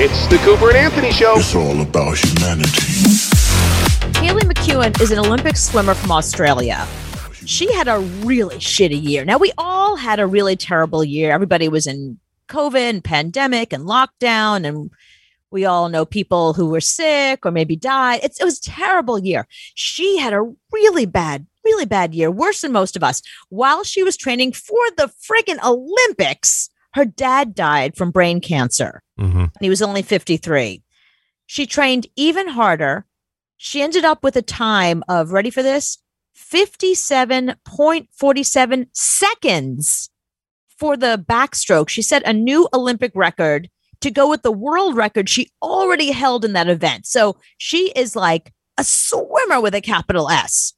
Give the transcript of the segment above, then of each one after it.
It's the Cooper and Anthony Show. It's all about humanity. Kaylee McKeown is an Olympic swimmer from Australia. She had a really shitty year. Now, we all had a really terrible year. Everybody was in COVID and pandemic and lockdown, and we all know people who were sick or maybe died. It's, it was a terrible year. She had a really bad, really bad year, worse than most of us. While she was training for the friggin' Olympics, her dad died from brain cancer Mm-hmm. and he was only 53. She trained even harder. She ended up with a time of, ready for this? 57.47 seconds for the backstroke. She set a new Olympic record to go with the world record she already held in that event. So she is like a swimmer with a capital S.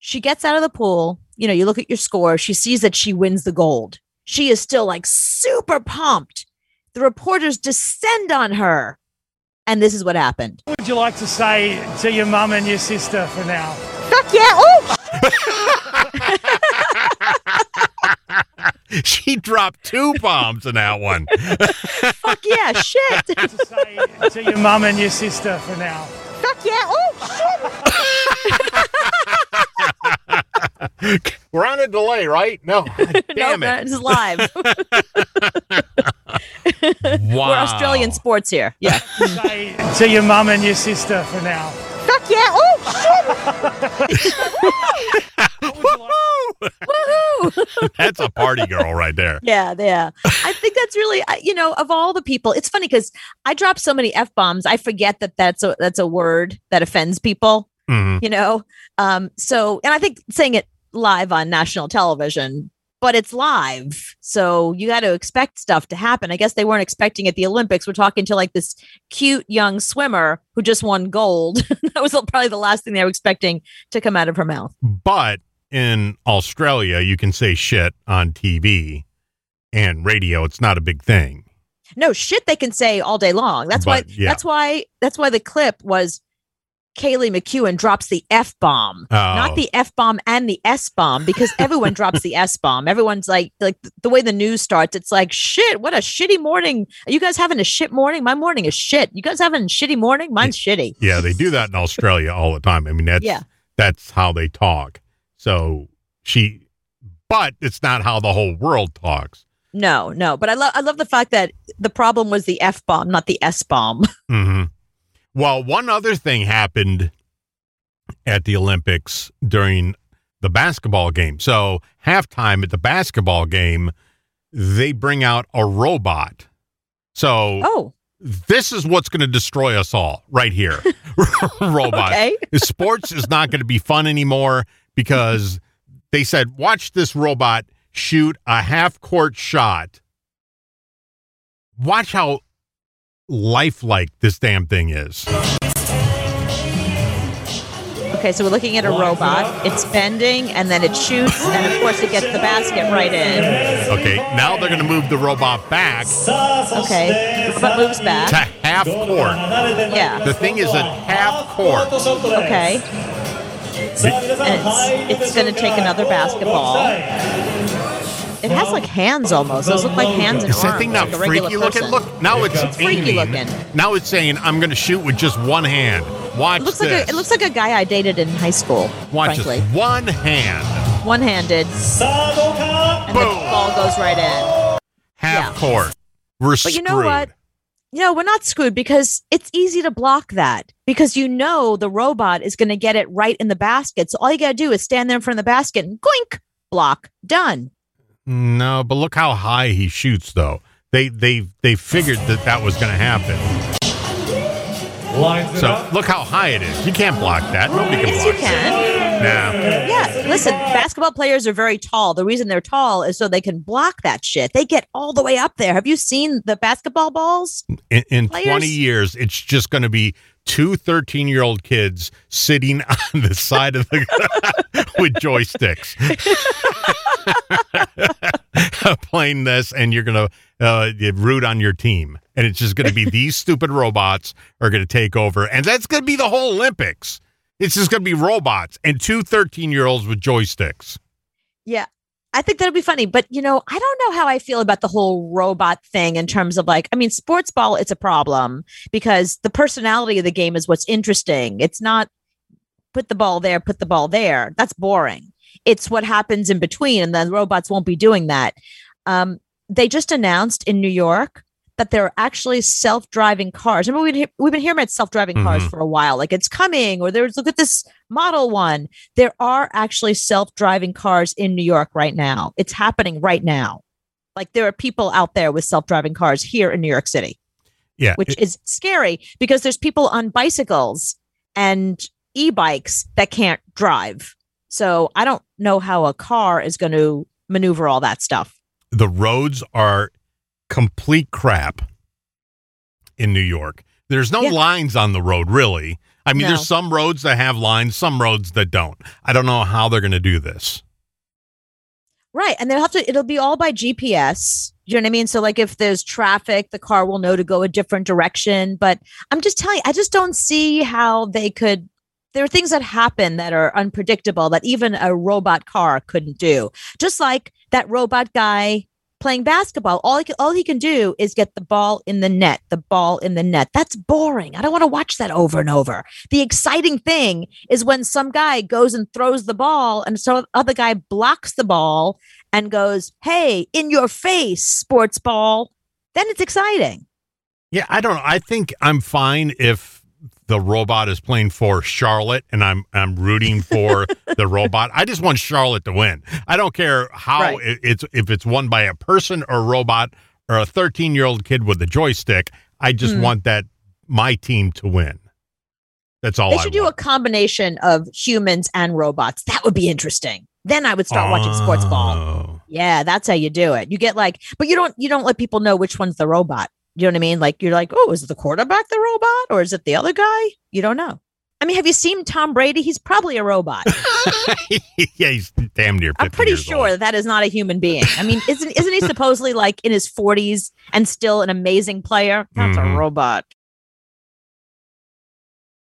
She gets out of the pool. You know, you look at your score, she sees that she wins the gold. She is still like super pumped. The reporters descend on her. And this is what happened. What would you like to say to your mum and your sister for now? Fuck yeah. Oh, She dropped two bombs in that one. fuck yeah. Shit. To say to your mum and your sister for now. Fuck yeah. Oh, shit. We're on a delay, right? No. Damn no, it. It's live. Wow. We're Australian sports here. Yeah. Say to your mum and your sister for now. Fuck yeah. Oh, Woohoo! woohoo. That's a party girl right there. Yeah, yeah. I think that's really, you know, of all the people, it's funny because I drop so many f bombs. I forget that that's a that's a word that offends people. Mhm. You know, um. So, and I think saying it live on national television, but it's live, so you got to expect stuff to happen. I guess they weren't expecting at the Olympics. We're talking to like this cute young swimmer who just won gold. that was probably the last thing they were expecting to come out of her mouth. But in Australia, you can say shit on TV and radio. It's not a big thing. no shit they can say all day long. That's But, why yeah. that's why that's why the clip was Kaylee McKeown drops the F bomb. Oh. Not the F bomb and the S bomb because everyone drops the S bomb. Everyone's like like the way the news starts, it's like shit, what a shitty morning. Are you guys having a shit morning? My morning is shit. You guys having a shitty morning? Mine's shitty. Yeah, they do that in Australia all the time. I mean, that's Yeah. that's how they talk. So she, but it's not how the whole world talks. No, no. But I love I love the fact that the problem was the F bomb, not the S bomb. hmm Well, one other thing happened at the Olympics during the basketball game. So halftime at the basketball game, they bring out a robot. So Oh, this is what's going to destroy us all right here. Robot. okay. Sports is not going to be fun anymore because they said, watch this robot shoot a half court shot. Watch how lifelike this damn thing is. Okay, so we're looking at a robot. It's bending and then it shoots, and of course it gets the basket right in. Okay, now they're going to move the robot back Okay, the robot moves back. to half court. Yeah. The thing is at half court. Okay. It's, it's going to take another basketball. It has like hands almost. Those look like hands and Is that arms, thing not like a regular freaky looking? person. Look, now it's, It's freaky aiming. looking. Now it's saying, I'm going to shoot with just one hand. Watch It looks like this. a, it looks like a guy I dated in high school. Watch frankly, this. One hand. one-handed, and the Boom. ball goes right in. half Yeah. court. We're screwed. But you know screwed. what? You know, we're not screwed because it's easy to block that because you know the robot is going to get it right in the basket. So all you got to do is stand there in front of the basket and goink, block, done. No, but look how high he shoots, though. They they they figured that that was going to happen. So look how high it is. You can't block that. Nobody can Yes, block you can. that. Yeah, listen, basketball players are very tall. The reason they're tall is so they can block that shit. They get all the way up there. Have you seen the basketball balls? In, in Players- 20 years, it's just going to be two 13 year old kids sitting on the side of the with joysticks playing this, and you're going to uh, root on your team. And it's just going to be these stupid robots are going to take over. And that's going to be the whole Olympics. It's just going to be robots and two 13 year olds with joysticks. Yeah. I think that'd be funny. But, you know, I don't know how I feel about the whole robot thing in terms of like, I mean, sports ball, it's a problem because the personality of the game is what's interesting. It's not put the ball there, put the ball there. That's boring. It's what happens in between. And the robots won't be doing that. Um, they just announced in New York that there are actually self-driving cars. Remember, we've, we've been hearing about self-driving cars Mhm. for a while. Like it's coming, or there's look at this model one. There are actually self-driving cars in New York right now. It's happening right now. Like there are people out there with self-driving cars here in New York City, Yeah. which is scary because there's people on bicycles and e-bikes that can't drive. So I don't know how a car is going to maneuver all that stuff. the roads are complete crap in New York. There's no Yeah. lines on the road, really. I mean, No. there's some roads that have lines, some roads that don't. I don't know how they're going to do this. Right. And they'll have to, it'll be all by GPS. You know what I mean? So, like, if there's traffic, the car will know to go a different direction. But I'm just telling you, I just don't see how they could. There are things that happen that are unpredictable that even a robot car couldn't do. Just like that robot guy playing basketball, all he can, all he can do is get the ball in the net, the ball in the net. That's boring. I don't want to watch that over and over. The exciting thing is when some guy goes and throws the ball, and so other guy blocks the ball and goes, "Hey, in your face, sports ball." Then it's exciting. Yeah, I don't know. I think I'm fine if the robot is playing for Charlotte and I'm I'm rooting for the robot. I just want Charlotte to win. I don't care how Right. it, it's if it's won by a person or a robot or a 13 year old kid with a joystick. I just Hmm. want that my team to win. That's all they I should do a combination of humans and robots. That would be interesting. Then I would start watching sports ball. Oh. Yeah, that's how you do it. You get like, but you don't you don't let people know which one's the robot. You know what I mean? Like you're like, oh, is it the quarterback the robot or is it the other guy? You don't know. I mean, have you seen Tom Brady? He's probably a robot. yeah, he's damn near. 50 I'm pretty sure old. that that is not a human being. I mean, isn't isn't he supposedly like in his 40s and still an amazing player? That's Mhm. a robot.